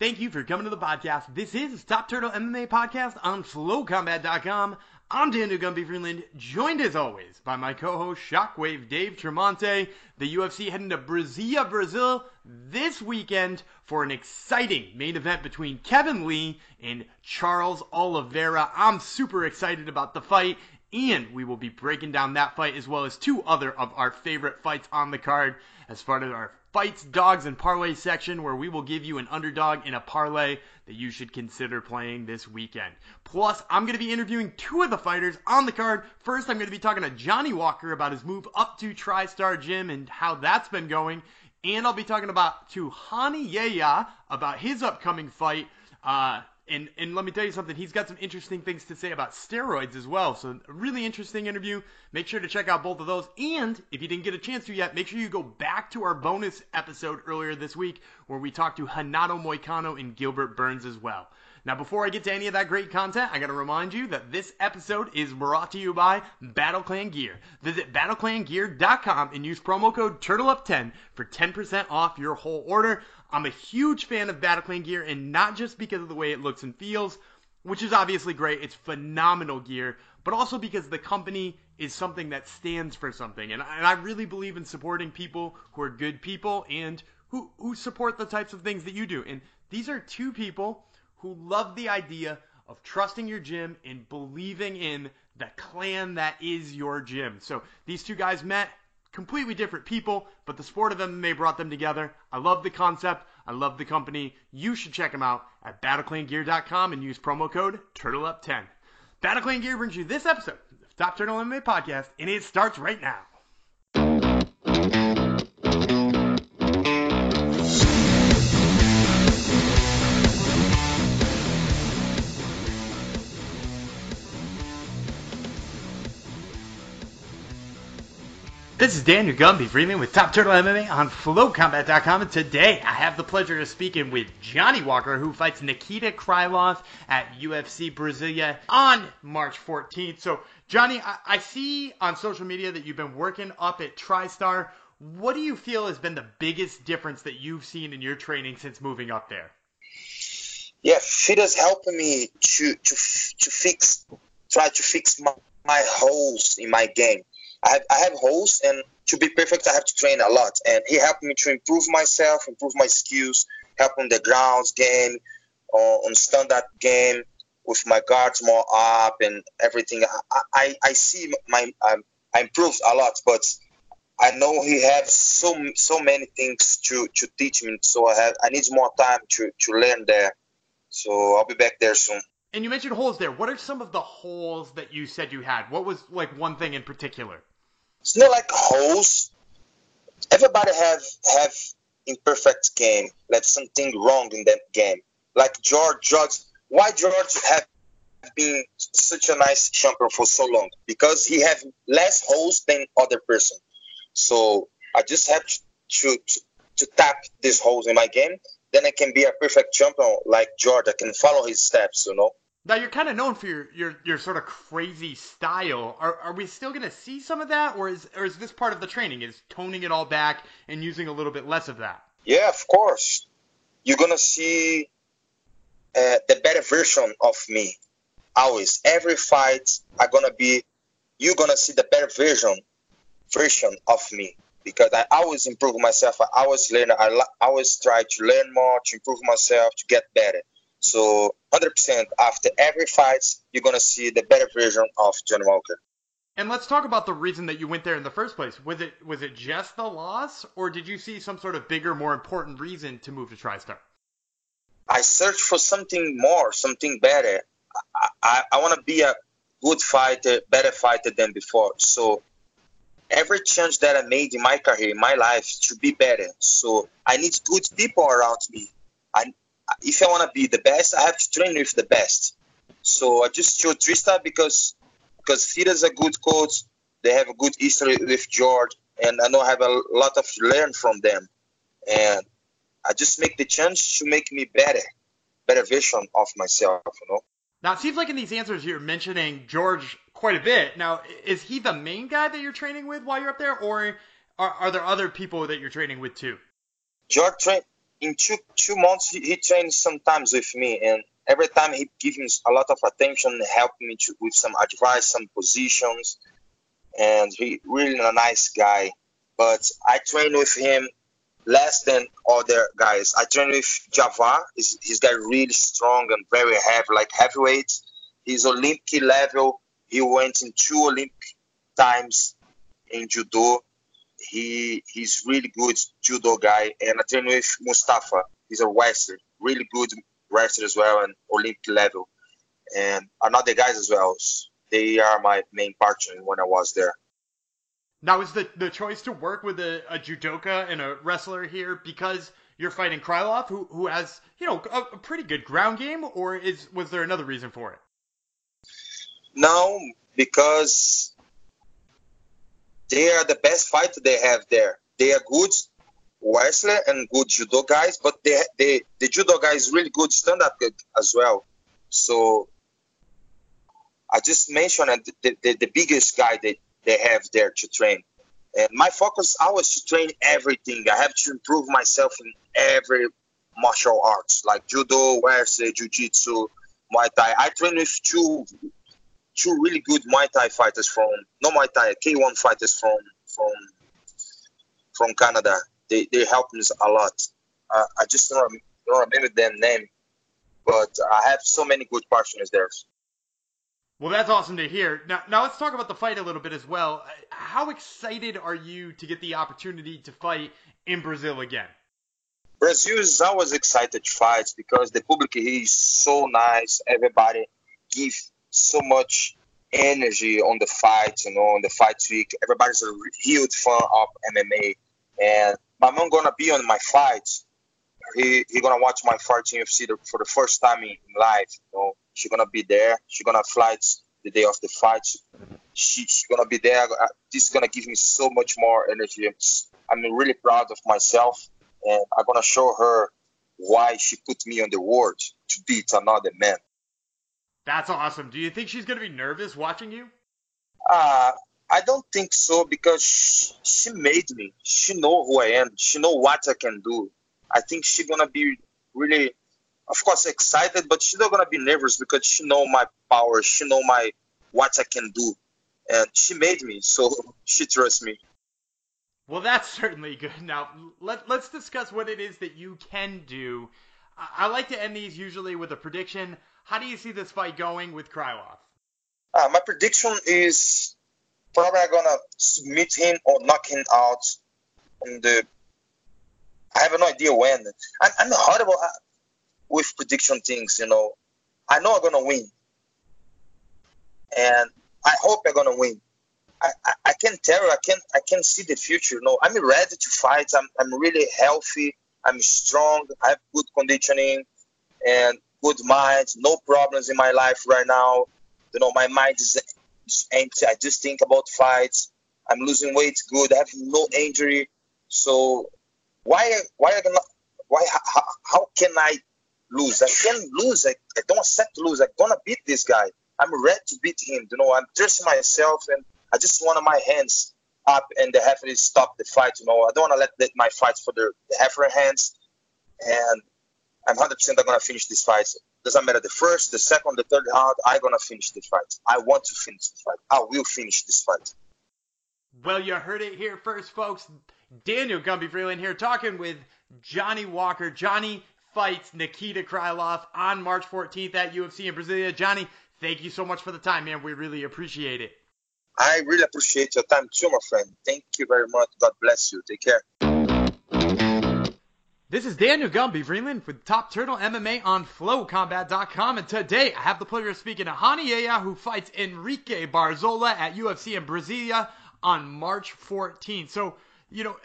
Thank you for coming to the podcast. This is Top Turtle MMA podcast on FlowCombat.com. I'm Daniel Gumby Freeland, joined as always by my co-host Shockwave Dave Tremonte. The UFC heading to Brasilia, Brazil this weekend for an exciting main event between Kevin Lee and Charles Oliveira. I'm super excited about the fight, and we will be breaking down that fight as well as two other of our favorite fights on the card as part of our fights, dogs, and parlay section where we will give you an underdog in a parlay that you should consider playing this weekend. Plus, I'm going to be interviewing two of the fighters on the card. First, I'm going to be talking to Johnny Walker about his move up to TriStar Gym and how that's been going. And I'll be talking about to Rani Yahya about his upcoming fight. Uh, and and let me tell you something, he's got some interesting things to say about steroids as well. So really interesting interview. Make sure to check out both of those. And if you didn't get a chance to yet, make sure you go back to our bonus episode earlier this week where we talked to Renato Moicano and Gilbert Burns as well. Now, before I get to any of that great content, I gotta remind you that this episode is brought to you by BattleClan Gear. Visit battleclangear.com and use promo code TurtleUp10 for 10% off your whole order. I'm a huge fan of BattleClan Gear, and not just because of the way it looks and feels, which is obviously great. It's phenomenal gear, but also because the company is something that stands for something. And, and I really believe in supporting people who are good people and who, who support the types of things that you do. And these are two people who love the idea of trusting your gym and believing in the clan that is your gym. So these two guys met, completely different people, but the sport of MMA brought them together. I love the concept. I love the company. You should check them out at battleclangear.com and use promo code TurtleUp10. BattleClan Gear brings you this episode of Top Turtle MMA Podcast, and it starts right now. This is Daniel Gumby Freeland with Top Turtle MMA on FlowCombat.com, and today I have the pleasure of speaking with Johnny Walker, who fights Nikita Krylov at UFC Brasilia on March 14th. So, Johnny, I, I see on social media that you've been working up at TriStar. What do you feel has been the biggest difference that you've seen in your training since moving up there? Yeah, Firas's helping me to to to fix, try to fix my, my holes in my game I have, I have holes, and to be perfect, I have to train a lot. And he helped me to improve myself, improve my skills, help on the grounds game, uh, on standard game with my guards more up and everything. I, I, I see my um, I improved a lot, but I know he has so so many things to, to teach me. So I have I need more time to, to learn there. So I'll be back there soon. And you mentioned holes there. What are some of the holes that you said you had? What was like one thing in particular? It's not like holes. Everybody have have imperfect game, like something wrong in that game. Like George George why George have been such a nice champion for so long? Because he have less holes than other person. So I just have to, to to tap these holes in my game. Then I can be a perfect champion like George. I can follow his steps, you know. Now you're kind of known for your, your, your sort of crazy style. Are, are we still going to see some of that, or is or is this part of the training? Is toning it all back and using a little bit less of that? Yeah, of course. You're gonna see uh, the better version of me. Always, every fight, I'm gonna be. You're gonna see the better version version of me because I always improve myself. I always learn. I always try to learn more, to improve myself, to get better. So 100% after every fight, you're going to see the better version of John Walker. And let's talk about the reason that you went there in the first place. Was it was it just the loss, or did you see some sort of bigger, more important reason to move to TriStar? I searched for something more, something better. I, I, I want to be a good fighter, better fighter than before. So every change that I made in my career, in my life, to be better. So I need good people around me. I, if I want to be the best, I have to train with the best. So I just chose TriStar because because Firas's a good coach. They have a good history with George, and I know I have a lot of learn from them. And I just make the chance to make me better, better version of myself. You know. Now it seems like in these answers you're mentioning George quite a bit. Now is he the main guy that you're training with while you're up there, or are, are there other people that you're training with too? George train in two two months he, he trained sometimes with me, and every time he gives me a lot of attention, helping me to, with some advice, some positions, and he really a nice guy. But I train with him less than other guys. I train with Java. He's, he's got really strong and very heavy, like heavyweight. He's Olympic level. He went in two Olympic times in judo. He he's really good judo guy. And I train with Mustafa. He's a wrestler, really good wrestler as well, and Olympic level. And another guys as well. They are my main partner when I was there. Now, is the, the choice to work with a, a judoka and a wrestler here because you're fighting Krylov, who, who has, you know, a, a pretty good ground game, or is was there another reason for it? No, because they are the best fighter they have there. They are good wrestler and good judo guys, but they, they the judo guy is really good stand up as well. So I just mentioned the, the, the biggest guy that they have there to train. And my focus always to train everything. I have to improve myself in every martial arts, like judo, wrestling, jiu-jitsu, Muay Thai. I train with two two really good Muay Thai fighters from no Muay Thai K1 fighters from from from Canada. They they help me a lot. Uh, I just don't, don't remember their name, but I have so many good partners there. Well, that's awesome to hear. Now, now let's talk about the fight a little bit as well. How excited are you to get the opportunity to fight in Brazil again? Brazil is always excited to fight because the public here is so nice. Everybody give so much energy on the fight, you know, on the fight week. Everybody's a huge fan of MMA. And my mom gonna be on my fight. He he gonna watch my fight in UFC for the first time in, life. You know, she gonna be there. She gonna fly the day of the fight. She she gonna be there. Uh, this is gonna give me so much more energy. I'm really proud of myself, and I'm gonna show her why she put me on the world to beat another man. That's awesome. Do you think she's gonna be nervous watching you? Uh, I don't think so because she, she made me. She know who I am. She know what I can do. I think she's gonna be really of course excited, but she's not gonna be nervous because she know my power, she know my what I can do, and she made me, so she trusts me. Well, that's certainly good. Now let let's discuss what it is that you can do. I like to end these usually with a prediction. How do you see this fight going with Krylov? Uh, my prediction is probably gonna submit him or knock him out in the I have no idea when. I'm, I'm horrible with prediction things, you know. I know I'm gonna win, and I hope I'm gonna win. I, I, I can tell I can't. I can't see the future. Know, I'm ready to fight. I'm I'm really healthy. I'm strong. I have good conditioning and good mind. No problems in my life right now. You know, my mind is, empty. I just think about fights. I'm losing weight good. I have no injury. So why why why how, how can I lose? I can't lose. I, I don't accept to lose. I'm gonna beat this guy. I'm ready to beat him. You know, I'm trusting myself and I just want my hands up and the referee stop the fight. You know, I don't want to let, let my fight for the, the referee hands. And I'm 100% I'm gonna finish this fight. Doesn't matter the first, the second, the third round. I'm gonna finish this fight. I want to finish this fight. I will finish this fight. Well, you heard it here first, folks. Daniel Gumby Freeland here talking with Johnny Walker. Johnny fights Nikita Krylov on March 14th at UFC in Brasilia. Johnny, thank you so much for the time, man. We really appreciate it. I really appreciate your time too, my friend. Thank you very much. God bless you. Take care. This is Daniel Gumby Freeland with Top Turtle MMA on FlowCombat.com, and today I have the pleasure of speaking to Rani Yahya, who fights Enrique Barzola at UFC in Brasilia on March 14th. So, you know,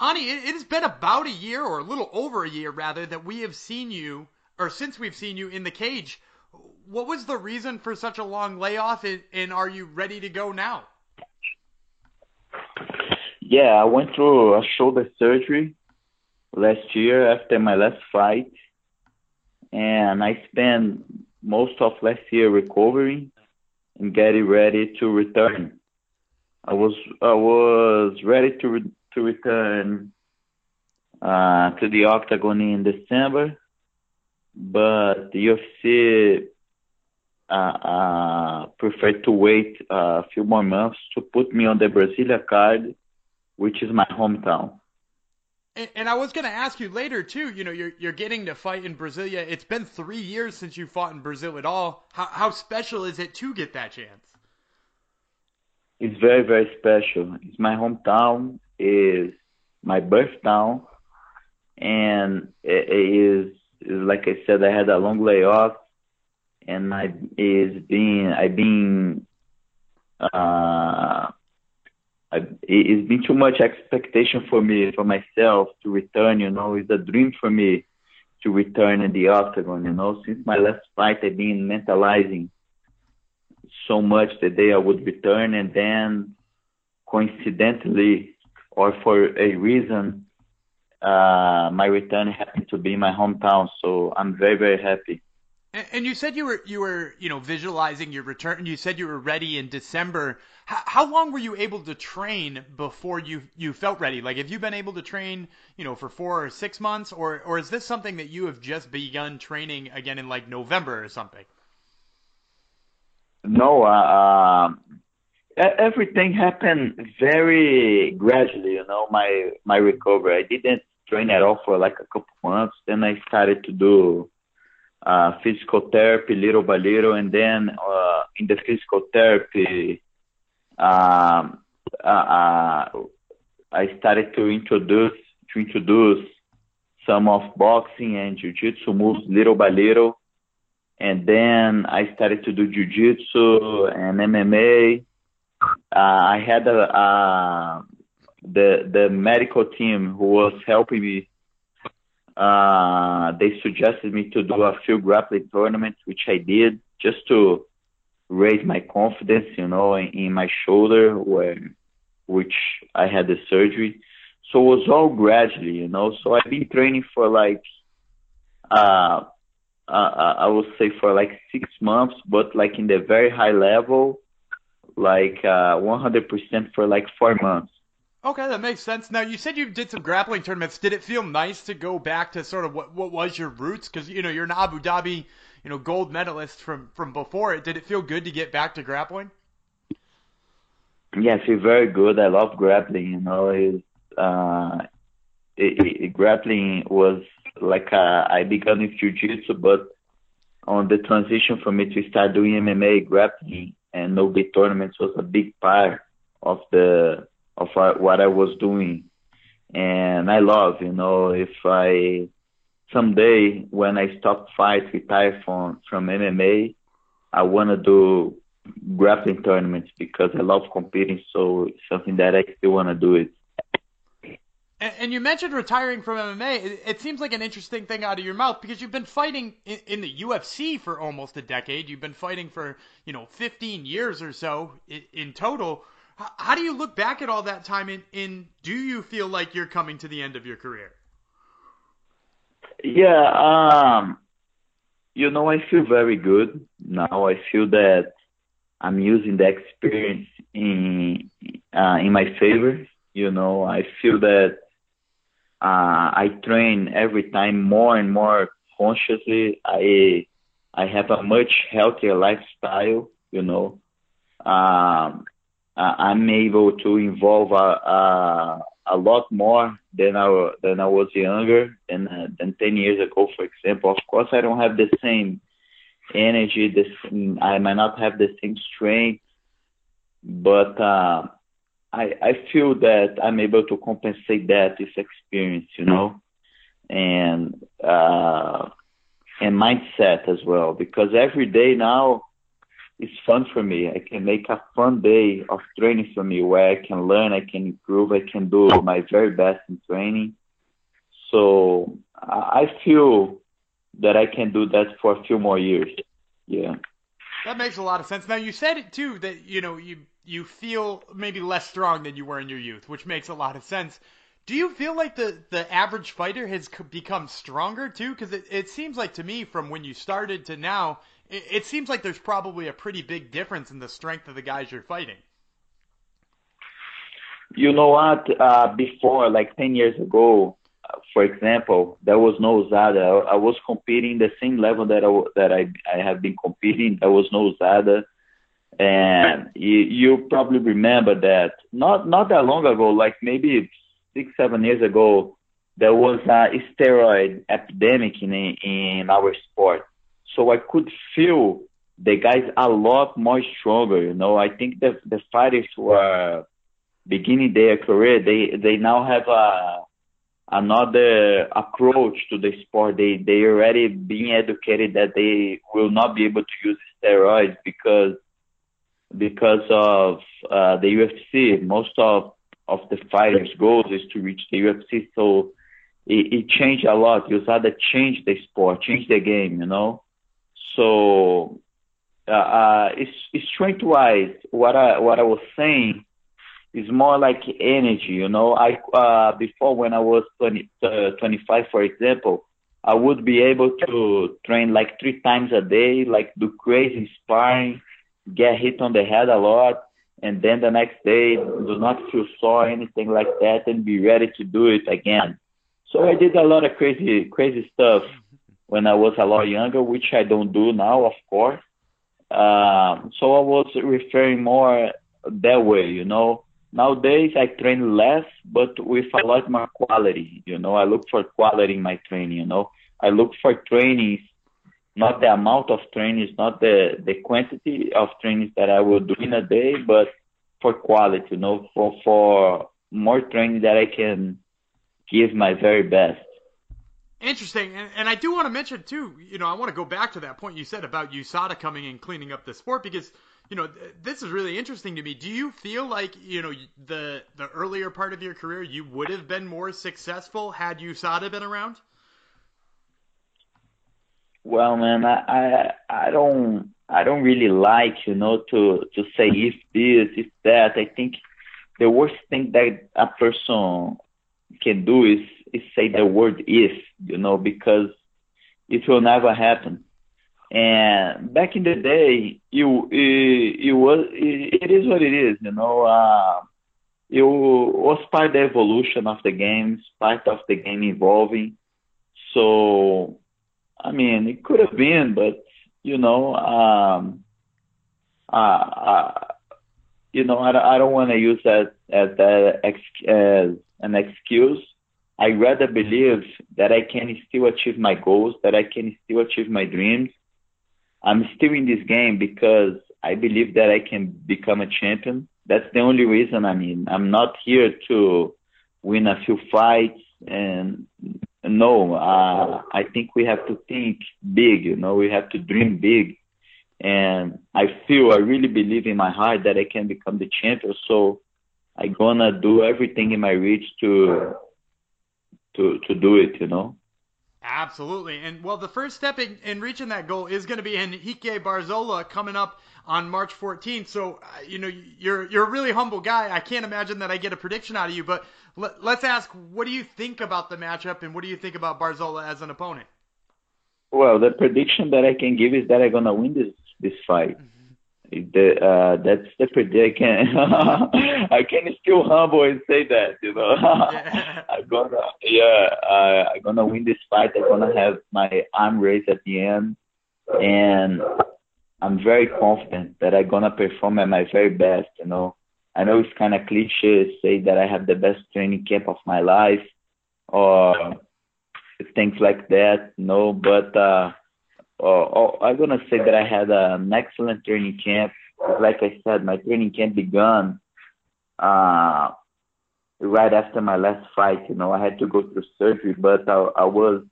Rani, it, has been about a year or a little over a year rather that we have seen you, or since we've seen you in the cage. What was the reason for such a long layoff, and are you ready to go now? Yeah, I went through a shoulder surgery last year after my last fight, and I spent most of last year recovering and getting ready to return. I was I was ready to re- to return uh, to the octagon in December, but the UFC uh, uh, preferred to wait a few more months to put me on the Brasilia card, which is my hometown. And, I was going to ask you later too. You know, you're you're getting to fight in Brasilia. It's been three years since you fought in Brazil at all. How how special is it to get that chance? It's very very special. It's my hometown. Is my birth town, and it is like I said, I had a long layoff, and I is being I've been uh I, it's been too much expectation for me, for myself to return, you know, it's a dream for me to return in the octagon, you know, since my last fight, I've been mentalizing so much the day I would return and then coincidentally or for a reason, uh, my return happened to be my hometown. So I'm very, very happy. And, and you said you were you were you know visualizing your return. You said you were ready in December. How, long were you able to train before you you felt ready? Like, have you been able to train you know for four or six months, or or is this something that you have just begun training again in like November or something? No, uh, everything happened very gradually. You know, my my recovery. I didn't train at all for like a couple months. Then I started to do uh, physical therapy little by little, and then uh, in the physical therapy, um, uh, uh, I started to introduce to introduce some of boxing and jiu-jitsu moves little by little, and then I started to do jiu-jitsu and MMA. Uh, I had a, uh, the the medical team who was helping me uh, they suggested me to do a few grappling tournaments, which I did just to raise my confidence, you know, in, in my shoulder where, which I had the surgery. So it was all gradually, you know. So I've been training for like, uh, uh, I would say for like six months, but like in the very high level, like uh, 100% for like four months. Okay, that makes sense. Now you said you did some grappling tournaments. Did it feel nice to go back to sort of what what was your roots? Because you know you're an Abu Dhabi, you know, gold medalist from from before. It. Did it feel good to get back to grappling? Yeah, I feel very good. I love grappling. You know, it's, uh, it, it, grappling was like uh, I began with jiu-jitsu, but on the transition for me to start doing MMA, grappling and no big tournaments was a big part of the of what I was doing. And I love, you know, if I someday when I stop fight, retire from from MMA, I want to do grappling tournaments because I love competing. So it's something that I still want to do it. And, you mentioned retiring from MMA. It, seems like an interesting thing out of your mouth because you've been fighting in, the UFC for almost a decade. You've been fighting for you know 15 years or so in, total. How do you look back at all that time and do you feel like you're coming to the end of your career? Yeah, um, you know, I feel very good now. I feel that I'm using the experience in uh, in my favor. You know, I feel that uh, I train every time more and more consciously. I I have a much healthier lifestyle. You know, um, uh, I'm able to involve a, a, a lot more than I than I was younger than uh, than 10 years ago, for example. Of course, I don't have the same energy. This I might not have the same strength, but uh, I I feel that I'm able to compensate that with experience, you know, and uh, and mindset as well. Because every day now it's fun for me. I can make a fun day of training for me where I can learn, I can improve, I can do my very best in training. So I feel that I can do that for a few more years. Yeah. That makes a lot of sense. Now you said it too that you know you you feel maybe less strong than you were in your youth, which makes a lot of sense. Do you feel like the the average fighter has become stronger too? Because it, it seems like to me from when you started to now, it, seems like there's probably a pretty big difference in the strength of the guys you're fighting. You know what? Uh, before, like 10 years ago, for example, there was no USADA. I, I was competing the same level that I that I I have been competing. There was no USADA, and you, you probably remember that not not that long ago, like maybe six seven years ago, there was a steroid epidemic in in our sport. So I could feel the guys a lot more stronger. You know, I think the the fighters who are beginning their career, they they now have a another approach to the sport. They they already being educated that they will not be able to use steroids because because of uh, the UFC. Most of of the fighters' goals is to reach the UFC. So it, it changed a lot. USADA changed the sport, changed the game. You know. So uh, uh, it's, strength wise, what I what I was saying is more like energy. You know, I uh, before when I was 20, uh, 25, for example, I would be able to train like three times a day, like do crazy sparring, get hit on the head a lot, and then the next day do not feel sore, anything like that, and be ready to do it again. So I did a lot of crazy, crazy stuff when I was a lot younger, which I don't do now, of course. Um, so I was referring more that way, you know. Nowadays I train less, but with a lot more quality. You know, I look for quality in my training. You know, I look for trainings, not the amount of trainings, not the the quantity of trainings that I will do in a day, but for quality. You know, for for more training that I can give my very best. Interesting, and, and I do want to mention too. You know, I want to go back to that point you said about USADA coming and cleaning up the sport because you know this is really interesting to me. Do you feel like you know the the earlier part of your career you would have been more successful had USADA been around? Well, man, I I, I don't I don't really like you know to to say if this if that. I think the worst thing that a person can do is say the word if, you know, because it will never happen. And back in the day, you it, it was it, it is what it is, you know. Uh, it was part of the evolution of the games, part of the game evolving. So, I mean, it could have been, but you know, um, uh, uh, you know, I, I don't want to use that as that as an excuse I rather believe that I can still achieve my goals, that I can still achieve my dreams. I'm still in this game because I believe that I can become a champion. That's the only reason. I mean, I'm not here to win a few fights and no, uh, I think we have to think big, you know, we have to dream big. And I feel, I really believe in my heart that I can become the champion. So I'm gonna do everything in my reach to to to do it, you know. Absolutely, and well, the first step in, in reaching that goal is going to be Henrique Barzola coming up on March 14th. So, uh, you know, you're you're a really humble guy. I can't imagine that I get a prediction out of you, but let, us ask, what do you think about the matchup, and what do you think about Barzola as an opponent? Well, the prediction that I can give is that I'm gonna win this this fight. Mm-hmm the, uh, that's the prediction. I can still humble and say that, you know. I'm gonna, yeah, uh, I'm gonna win this fight. I'm gonna have my arm raised at the end, and I'm very confident that I'm gonna perform at my very best. You know, I know it's kind of cliche to say that I have the best training camp of my life, or things like that. You know, but uh, uh, I'm gonna say that I had an excellent training camp. Like I said, my training camp began uh, right after my last fight. You know, I had to go through surgery, but I, I was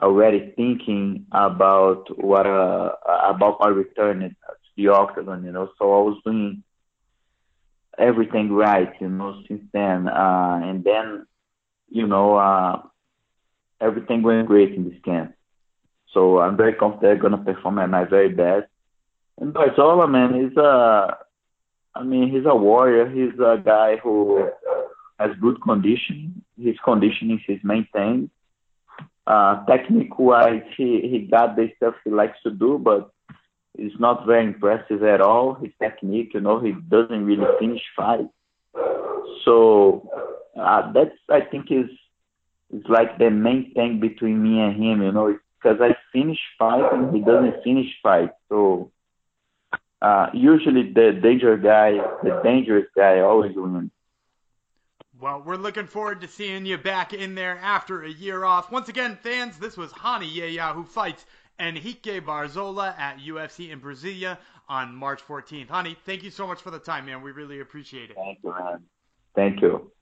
already thinking about what uh, about my return to the octagon. You know, so I was doing everything right. You know, since then, uh, and then, you know, uh, everything went great in this camp. So I'm very confident I'm gonna perform at my very best. And Barzola, man, he's a, I mean, he's a warrior. He's a guy who has good conditioning. His conditioning is maintained. Uh, technique-wise, he, he got the stuff he likes to do, but it's not very impressive at all. His technique, you know, he doesn't really finish fights. So uh, that's, I think, is it's like the main thing between me and him, you know, because I finish fight and he doesn't finish fight. So uh, usually the danger guy, the dangerous guy, always wins. Well, we're looking forward to seeing you back in there after a year off. Once again, fans, this was Rani Yahya who fights Henrique Barzola at UFC in Brasilia on March 14th. Rani, thank you so much for the time, man. We really appreciate it. Thank you, man. Thank you.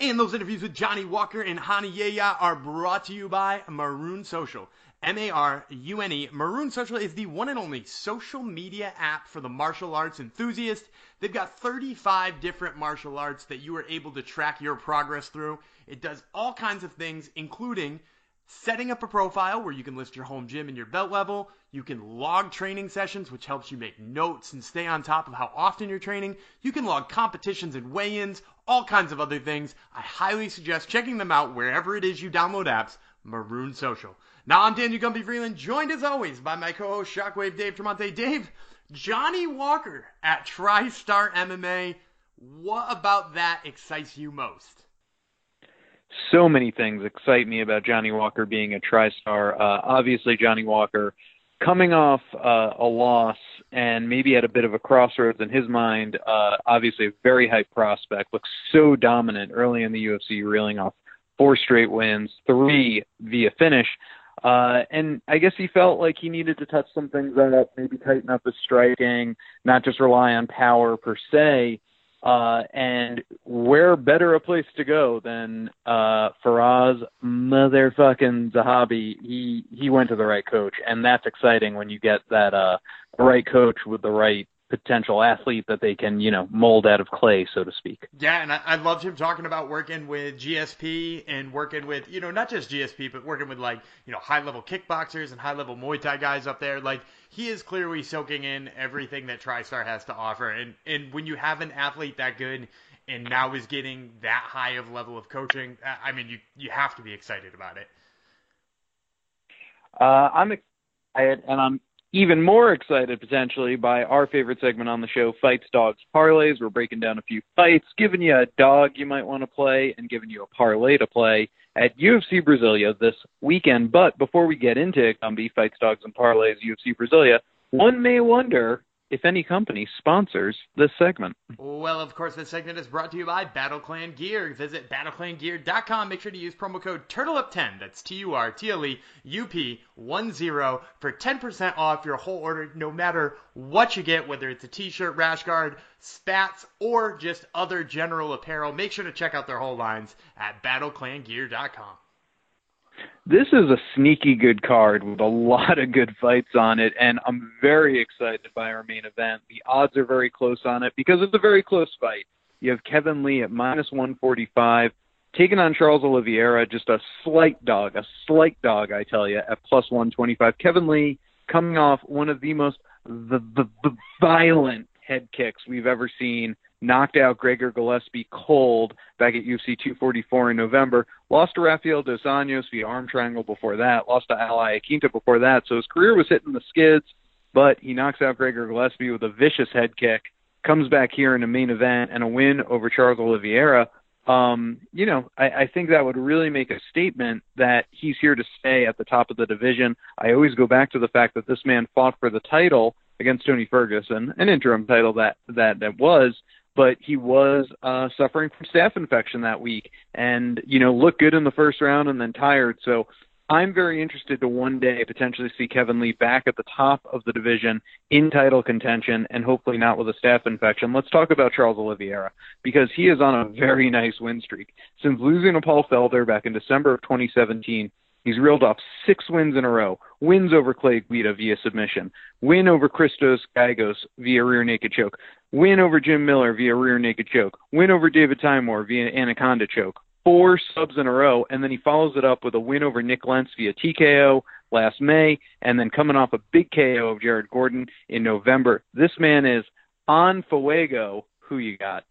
And those interviews with Johnny Walker and Rani Yahya are brought to you by Marune Social. M-A-R-U-N-E. Marune Social is the one and only social media app for the martial arts enthusiast. They've got 35 different martial arts that you are able to track your progress through. It does all kinds of things, including setting up a profile where you can list your home gym and your belt level. You can log training sessions, which helps you make notes and stay on top of how often you're training. You can log competitions and weigh-ins, all kinds of other things. I highly suggest checking them out wherever it is you download apps. Marune Social. Now I'm Daniel Gumby Freeland, joined as always by my co-host Shockwave Dave Tremonte. Dave, Johnny Walker at TriStar MMA. What about that excites you most? So many things excite me about Johnny Walker being a TriStar. Uh, obviously, Johnny Walker coming off uh, a loss and maybe at a bit of a crossroads in his mind. Uh, obviously, a very high prospect, looks so dominant early in the UFC, reeling off four straight wins, three via finish. Uh, and I guess he felt like he needed to touch some things up, maybe tighten up his striking, not just rely on power per se. Uh, and where better a place to go than uh, Firas motherfucking Zahabi? He he went to the right coach, and that's exciting when you get that uh, right coach with the right potential athlete that they can, you know, mold out of clay, so to speak. Yeah, and I, I loved him talking about working with GSP and working with, you know, not just GSP, but working with like, you know, high level kickboxers and high level Muay Thai guys up there. Like he is clearly soaking in everything that TriStar has to offer. And and when you have an athlete that good and now is getting that high of level of coaching, I mean, you you have to be excited about it. Uh, I'm excited, and I'm even more excited potentially by our favorite segment on the show, Fights, Dogs, Parlays. We're breaking down a few fights, giving you a dog you might want to play, and giving you a parlay to play at UFC Brasilia this weekend. But before we get into Gumby, Fights, Dogs, and Parlays, UFC Brasilia, one may wonder if any company sponsors this segment. Well, of course, this segment is brought to you by Battle Clan Gear. Visit battleclangear.com. Make sure to use promo code TURTLEUP10, that's T-U-R-T-L-E-U-P-1-0, for 10% off your whole order, no matter what you get, whether it's a t-shirt, rash guard, spats, or just other general apparel. Make sure to check out their whole lines at battleclangear.com. This is a sneaky good card with a lot of good fights on it, and I'm very excited by our main event. The odds are very close on it because it's a very close fight. You have Kevin Lee at minus 145, taking on Charles Oliveira, just a slight dog, a slight dog, I tell you, at plus 125. Kevin Lee coming off one of the most the, the, the violent head kicks we've ever seen knocked out Gregor Gillespie cold back at UFC 244 in November, lost to Rafael Dos Anjos via arm triangle before that, lost to Al Iaquinta before that. So his career was hitting the skids, but he knocks out Gregor Gillespie with a vicious head kick, comes back here in a main event and a win over Charles Oliveira. Um, you know, I, I think that would really make a statement that he's here to stay at the top of the division. I always go back to the fact that this man fought for the title against Tony Ferguson, an interim title that that that was, but he was uh, suffering from staph infection that week, and you know looked good in the first round and then tired. So I'm very interested to one day potentially see Kevin Lee back at the top of the division in title contention, and hopefully not with a staph infection. Let's talk about Charles Oliveira because he is on a very nice win streak since losing to Paul Felder back in December of 2017. He's reeled off six wins in a row. Wins over Clay Guida via submission. Win over Christos Giagos via rear naked choke. Win over Jim Miller via rear naked choke. Win over David Teymur via anaconda choke. Four subs in a row, and then he follows it up with a win over Nik Lentz via TKO last May, and then coming off a big KO of Jared Gordon in November. This man is on fuego. Who you got?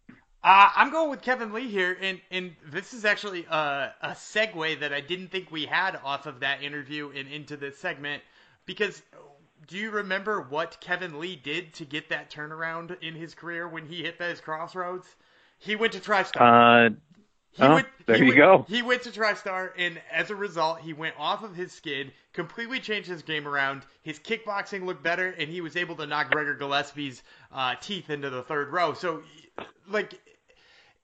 Uh, I'm going with Kevin Lee here, and, and this is actually a, a segue that I didn't think we had off of that interview and into this segment. Because do you remember what Kevin Lee did to get that turnaround in his career when he hit those crossroads? He went to TriStar. Uh, He Oh, went, there he you went, go. He went to TriStar, and as a result, he went off of his skid, completely changed his game around. His kickboxing looked better, and he was able to knock Gregor Gillespie's uh, teeth into the third row. So, like,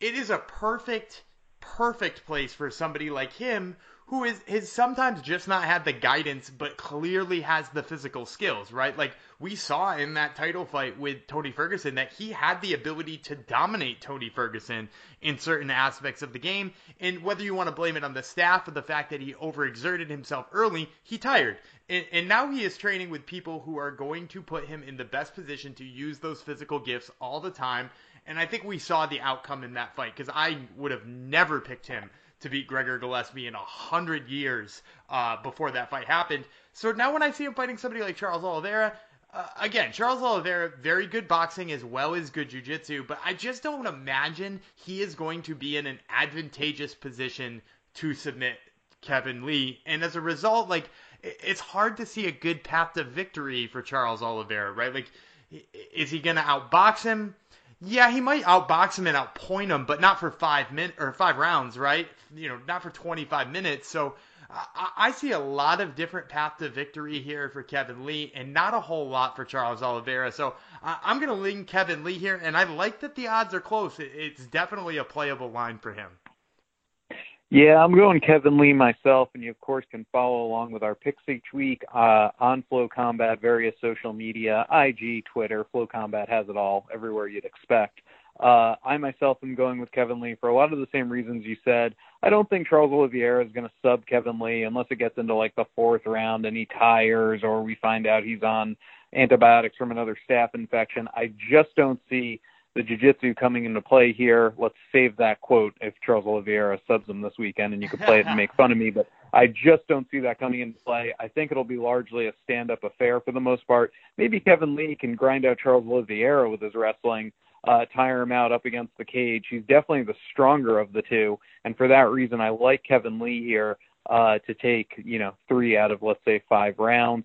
it is a perfect, perfect place for somebody like him who is has sometimes just not had the guidance, but clearly has the physical skills, right? Like we saw in that title fight with Tony Ferguson that he had the ability to dominate Tony Ferguson in certain aspects of the game. And whether you want to blame it on the staph or the fact that he overexerted himself early, he tired. And, and now he is training with people who are going to put him in the best position to use those physical gifts all the time. And I think we saw the outcome in that fight because I would have never picked him to beat Gregor Gillespie in a hundred years uh, before that fight happened. So now when I see him fighting somebody like Charles Oliveira, uh, again, Charles Oliveira, very good boxing as well as good jiu-jitsu, but I just don't imagine he is going to be in an advantageous position to submit Kevin Lee. And as a result, like, it's hard to see a good path to victory for Charles Oliveira, right? Like, is he going to outbox him? Yeah, he might outbox him and outpoint him, but not for five min or five rounds, right? You know, not for 25 minutes. So I, I see a lot of different path to victory here for Kevin Lee, and not a whole lot for Charles Oliveira. So I, I'm going to lean Kevin Lee here, and I like that the odds are close. It, it's definitely a playable line for him. Yeah, I'm going Kevin Lee myself, and you of course can follow along with our picks each week uh, on Flow Combat, various social media, IG, Twitter. Flow Combat has it all, everywhere you'd expect. Uh, I myself am going with Kevin Lee for a lot of the same reasons you said. I don't think Charles Oliveira is going to sub Kevin Lee unless it gets into like the fourth round and he tires or we find out he's on antibiotics from another staph infection. I just don't see the jiu-jitsu coming into play here. Let's save that quote if Charles Oliveira subs him this weekend and you can play it and make fun of me, but I just don't see that coming into play. I think it'll be largely a stand-up affair for the most part. Maybe Kevin Lee can grind out Charles Oliveira with his wrestling, uh, tire him out up against the cage. He's definitely the stronger of the two, and for that reason, I like Kevin Lee here uh, to take, you know, three out of, let's say, five rounds.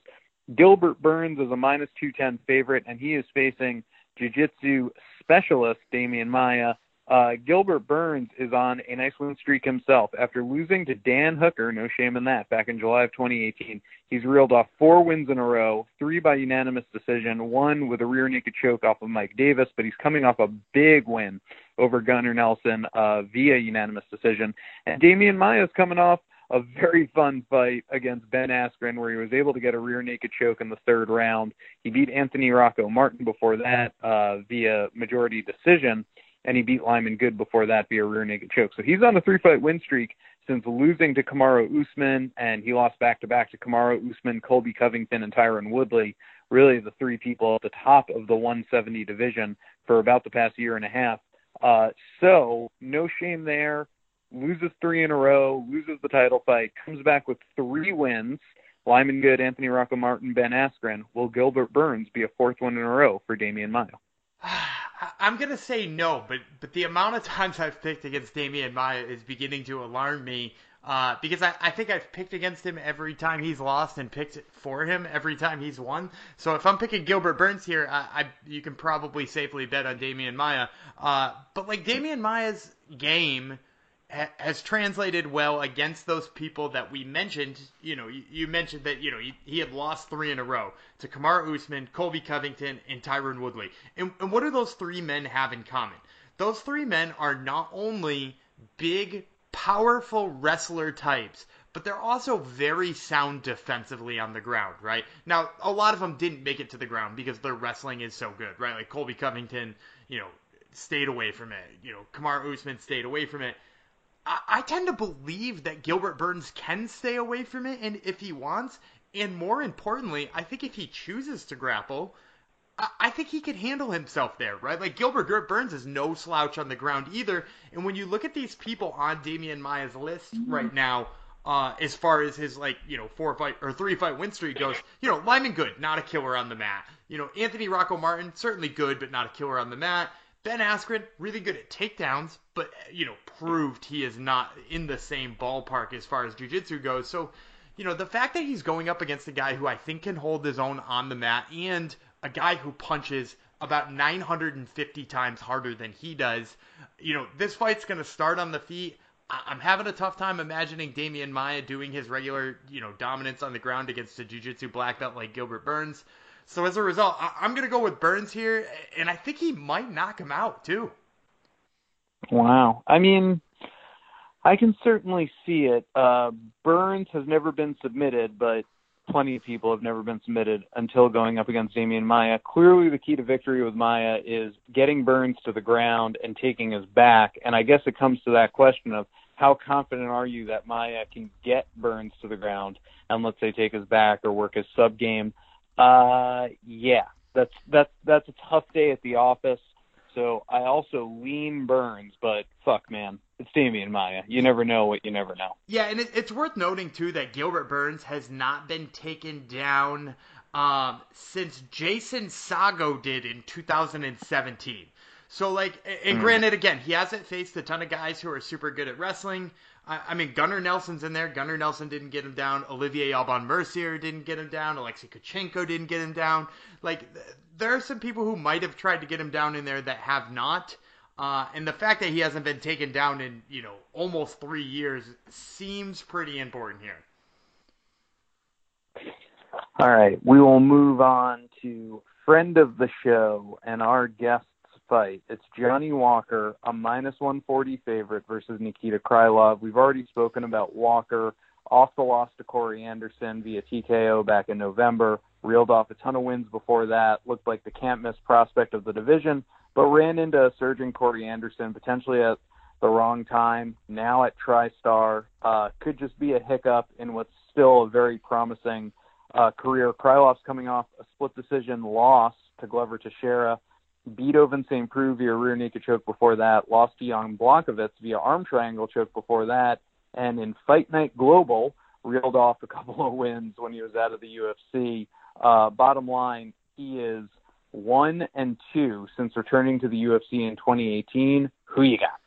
Gilbert Burns is a minus 210 favorite, and he is facing jiu-jitsu specialist Demian Maia. Uh, Gilbert Burns is on a nice win streak himself. After losing to Dan Hooker, no shame in that, back in July of 2018, he's reeled off four wins in a row, three by unanimous decision, one with a rear naked choke off of Mike Davis, but he's coming off a big win over Gunnar Nelson uh, via unanimous decision. And Demian Maia is coming off a very fun fight against Ben Askren where he was able to get a rear naked choke in the third round. He beat Anthony Rocco Martin before that uh, via majority decision, and he beat Lyman Good before that via rear naked choke. So he's on a three fight win streak since losing to Kamaru Usman, and he lost back to back to Kamaru Usman, Colby Covington, and Tyron Woodley. Really, the three people at the top of the 170 division for about the past year and a half. Uh, so no shame there loses three in a row, loses the title fight, comes back with three wins. Lyman Good, Anthony Rocco Martin, Ben Askren. Will Gilbert Burns be a fourth one in a row for Demian Maia? I'm gonna say no, but but the amount of times I've picked against Demian Maia is beginning to alarm me. Uh, because I, I think I've picked against him every time he's lost and picked for him every time he's won. So if I'm picking Gilbert Burns here, I, I you can probably safely bet on Demian Maia. Uh, but like Demian Maia's game has translated well against those people that we mentioned. You know, you, you mentioned that you know he, he, had lost three in a row to Kamaru Usman, Colby Covington, and Tyron Woodley. And, and what do those three men have in common? Those three men are not only big, powerful wrestler types, but they're also very sound defensively on the ground, right? Now, a lot of them didn't make it to the ground because their wrestling is so good, right? Like Colby Covington, you know, stayed away from it. You know, Kamaru Usman stayed away from it. I, tend to believe that Gilbert Burns can stay away from it, and if he wants, and more importantly, I think if he chooses to grapple, I, think he can handle himself there, right? Like Gilbert Burns is no slouch on the ground either, and when you look at these people on Demian Maia's list mm-hmm. right now, uh, as far as his like you know four fight or three fight win streak goes, you know Lyman Good, not a killer on the mat. You know Anthony Rocco Martin, certainly good, but not a killer on the mat. Ben Askren, really good at takedowns, but you know, proved he is not in the same ballpark as far as jiu-jitsu goes. So, you know, the fact that he's going up against a guy who I think can hold his own on the mat and a guy who punches about 950 times harder than he does, you know, this fight's going to start on the feet. I'm having a tough time imagining Demian Maia doing his regular, you know, dominance on the ground against a jiu-jitsu black belt like Gilbert Burns. So as a result, I- am going to go with Burns here, and I think he might knock him out too. Wow. I mean, I can certainly see it. Uh, Burns has never been submitted, but plenty of people have never been submitted until going up against Demian Maia. Clearly, the key to victory with Maia is getting Burns to the ground and taking his back. And I guess it comes to that question of how confident are you that Maia can get Burns to the ground and let's say take his back or work his sub game? Uh, yeah, that's that's that's a tough day at the office. So I also lean Burns, but fuck, man, it's Demian Maia. You never know what you never know. Yeah, and it, it's worth noting too that Gilbert Burns has not been taken down um, since Jason Saggo did in 2017. So like, and hmm. granted, again, he hasn't faced a ton of guys who are super good at wrestling. I, I mean, Gunnar Nelson's in there. Gunnar Nelson didn't get him down. Olivier Aubin Mercier didn't get him down. Alexei Kunchenko didn't get him down. Like, there are some people who might have tried to get him down in there that have not. Uh, and the fact that he hasn't been taken down in, you know, almost three years seems pretty important here. All right. We will move on to friend of the show and our guest's fight. It's Johnny Walker, a minus 140 favorite versus Nikita Krylov. We've already spoken about Walker off the loss to Corey Anderson via TKO back in November. Reeled off a ton of wins before that. Looked like the can't miss prospect of the division but ran into a surging Corey Anderson potentially at the wrong time. Now at TriStar, uh, could just be a hiccup in what's still a very promising uh, career. Krylov's coming off a split decision loss to Glover Teixeira, beat Ovince St. Preux via rear naked choke before that, lost to Jan Blachowicz via arm triangle choke before that, and in Fight Night Global, reeled off a couple of wins when he was out of the UFC. Uh, bottom line, he is – one and two since returning to the UFC in 2018. Who you got?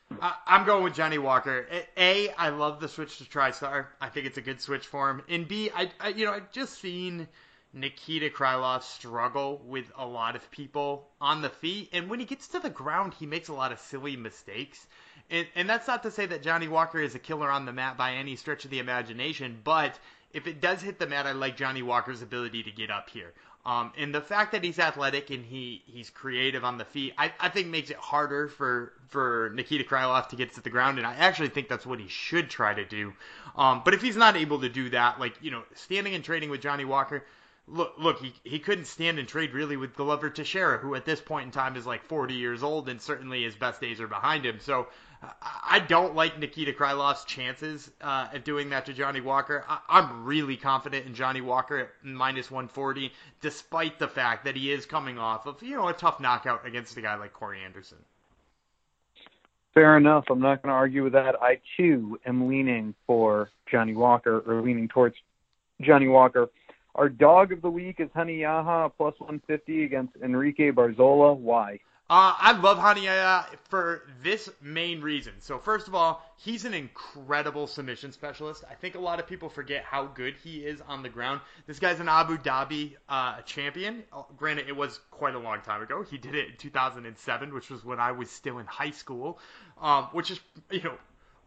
I'm going with Johnny Walker. A, I love the switch to TriStar. I think it's a good switch for him. And B, I, I you know, I've just seen Nikita Krylov struggle with a lot of people on the feet, and when he gets to the ground, he makes a lot of silly mistakes. And, and that's not to say that Johnny Walker is a killer on the mat by any stretch of the imagination, but if it does hit the mat, I like Johnny Walker's ability to get up here. Um, and the fact that he's athletic and he, he's creative on the feet, I, I think makes it harder for, for Nikita Krylov to get to the ground. And I actually think that's what he should try to do. Um, but if he's not able to do that, like, you know, standing and trading with Johnny Walker, look, look, he, he couldn't stand and trade really with Glover Teixeira, who at this point in time is like 40 years old and certainly his best days are behind him. So I don't like Nikita Krylov's chances uh, at doing that to Johnny Walker. I, am really confident in Johnny Walker at minus 140, despite the fact that he is coming off of you know a tough knockout against a guy like Corey Anderson. Fair enough. I'm not going to argue with that. I too am leaning for Johnny Walker or leaning towards Johnny Walker. Our dog of the week is Rani Yahya plus 150 against Enrique Barzola. Why? Uh, I love Rani Yahya for this main reason. So first of all, he's an incredible submission specialist. I think a lot of people forget how good he is on the ground. This guy's an Abu Dhabi uh, champion. Uh, granted, it was quite a long time ago. He did it in 2007, which was when I was still in high school, um, which is you know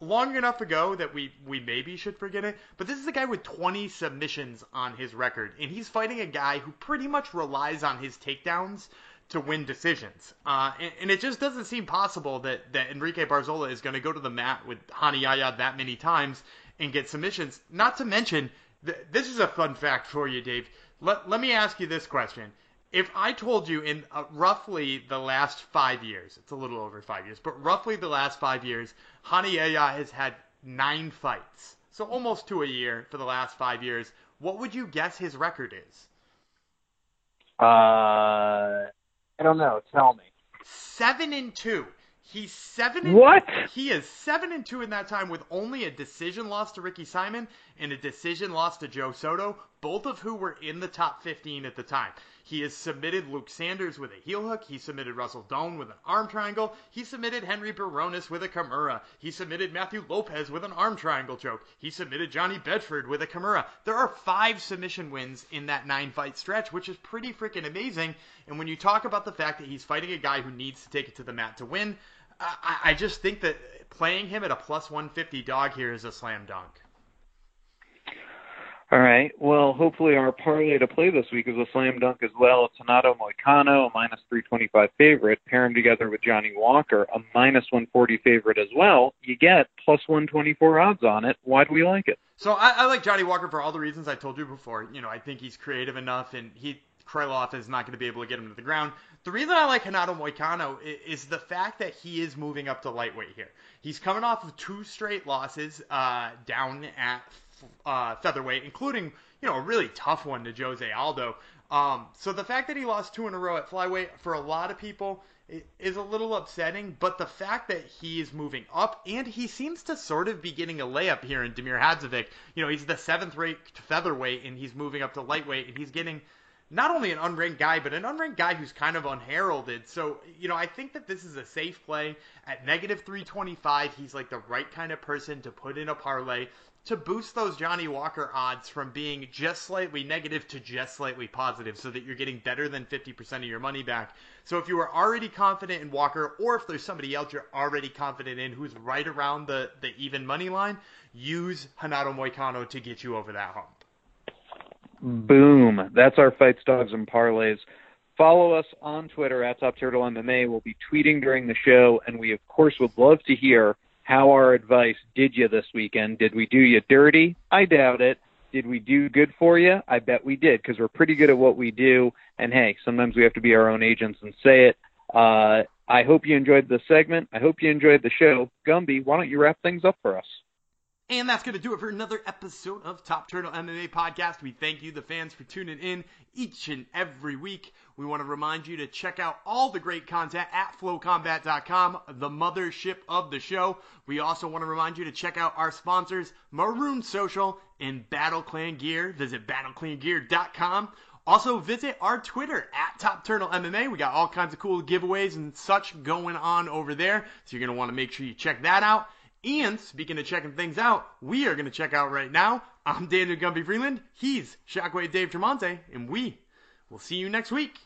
long enough ago that we we maybe should forget it. But this is a guy with 20 submissions on his record, and he's fighting a guy who pretty much relies on his takedowns to win decisions. Uh, and, and, it just doesn't seem possible that, that Enrique Barzola is going to go to the mat with Rani Yahya that many times and get submissions. Not to mention, th- this is a fun fact for you, Dave. Let, let me ask you this question. If I told you in uh, roughly the last five years, it's a little over five years, but roughly the last five years, Rani has had nine fights. So almost to a year for the last five years. What would you guess his record is? Uh, I don't know. Tell me. Seven and two. He's seven. And, what? He is seven and two in that time with only a decision loss to Ricky Simon and a decision loss to Joe Soto, both of who were in the top 15 at the time. He has submitted Luke Sanders with a heel hook. He submitted Russell Doane with an arm triangle. He submitted Henry Briones with a Kimura. He submitted Matthew Lopez with an arm triangle choke. He submitted Johnny Bedford with a Kimura. There are five submission wins in that nine fight stretch, which is pretty freaking amazing. And when you talk about the fact that he's fighting a guy who needs to take it to the mat to win, I, I just think that playing him at a plus 150 dog here is a slam dunk. All right. Well, hopefully our parlay to play this week is a slam dunk as well. It's Renato Moicano, a minus 325 favorite. Pair him together with Johnny Walker, a minus 140 favorite as well. You get plus 124 odds on it. Why do we like it? So I, I like Johnny Walker for all the reasons I told you before. You know, I think he's creative enough, and he Krylov is not going to be able to get him to the ground. The reason I like Renato Moicano is the fact that he is moving up to lightweight here. He's coming off of two straight losses uh, down at uh, featherweight, including you know a really tough one to Jose Aldo. Um, so the fact that he lost two in a row at flyweight for a lot of people is a little upsetting. But the fact that he is moving up and he seems to sort of be getting a layup here in Damir Hadzovic. You know, he's the seventh ranked featherweight and he's moving up to lightweight and he's getting not only an unranked guy, but an unranked guy who's kind of unheralded. So, you know, I think that this is a safe play. At negative 325, he's like the right kind of person to put in a parlay to boost those Johnny Walker odds from being just slightly negative to just slightly positive so that you're getting better than 50% of your money back. So if you are already confident in Walker or if there's somebody else you're already confident in who's right around the, the even money line, use Renato Moicano to get you over that hump. Boom. That's our fights, dogs, and parlays. Follow us on Twitter at Top Turtle MMA. We'll be tweeting during the show, and we, of course, would love to hear how our advice did you this weekend. Did we do you dirty? I doubt it. Did we do good for you? I bet we did because we're pretty good at what we do. And hey, sometimes we have to be our own agents and say it. Uh, I hope you enjoyed the segment. I hope you enjoyed the show. Gumby, why don't you wrap things up for us? And that's going to do it for another episode of Top Turtle MMA Podcast. We thank you, the fans, for tuning in each and every week. We want to remind you to check out all the great content at flowcombat.com, the mothership of the show. We also want to remind you to check out our sponsors, Marune Social and Battle Clan Gear. Visit battleclangear.com. Also, visit our Twitter at Top Turtle MMA. We got all kinds of cool giveaways and such going on over there. So you're going to want to make sure you check that out. And speaking of checking things out, we are going to check out right now. I'm Daniel Gumby Freeland. He's Shockwave Dave Tremonte, and we will see you next week.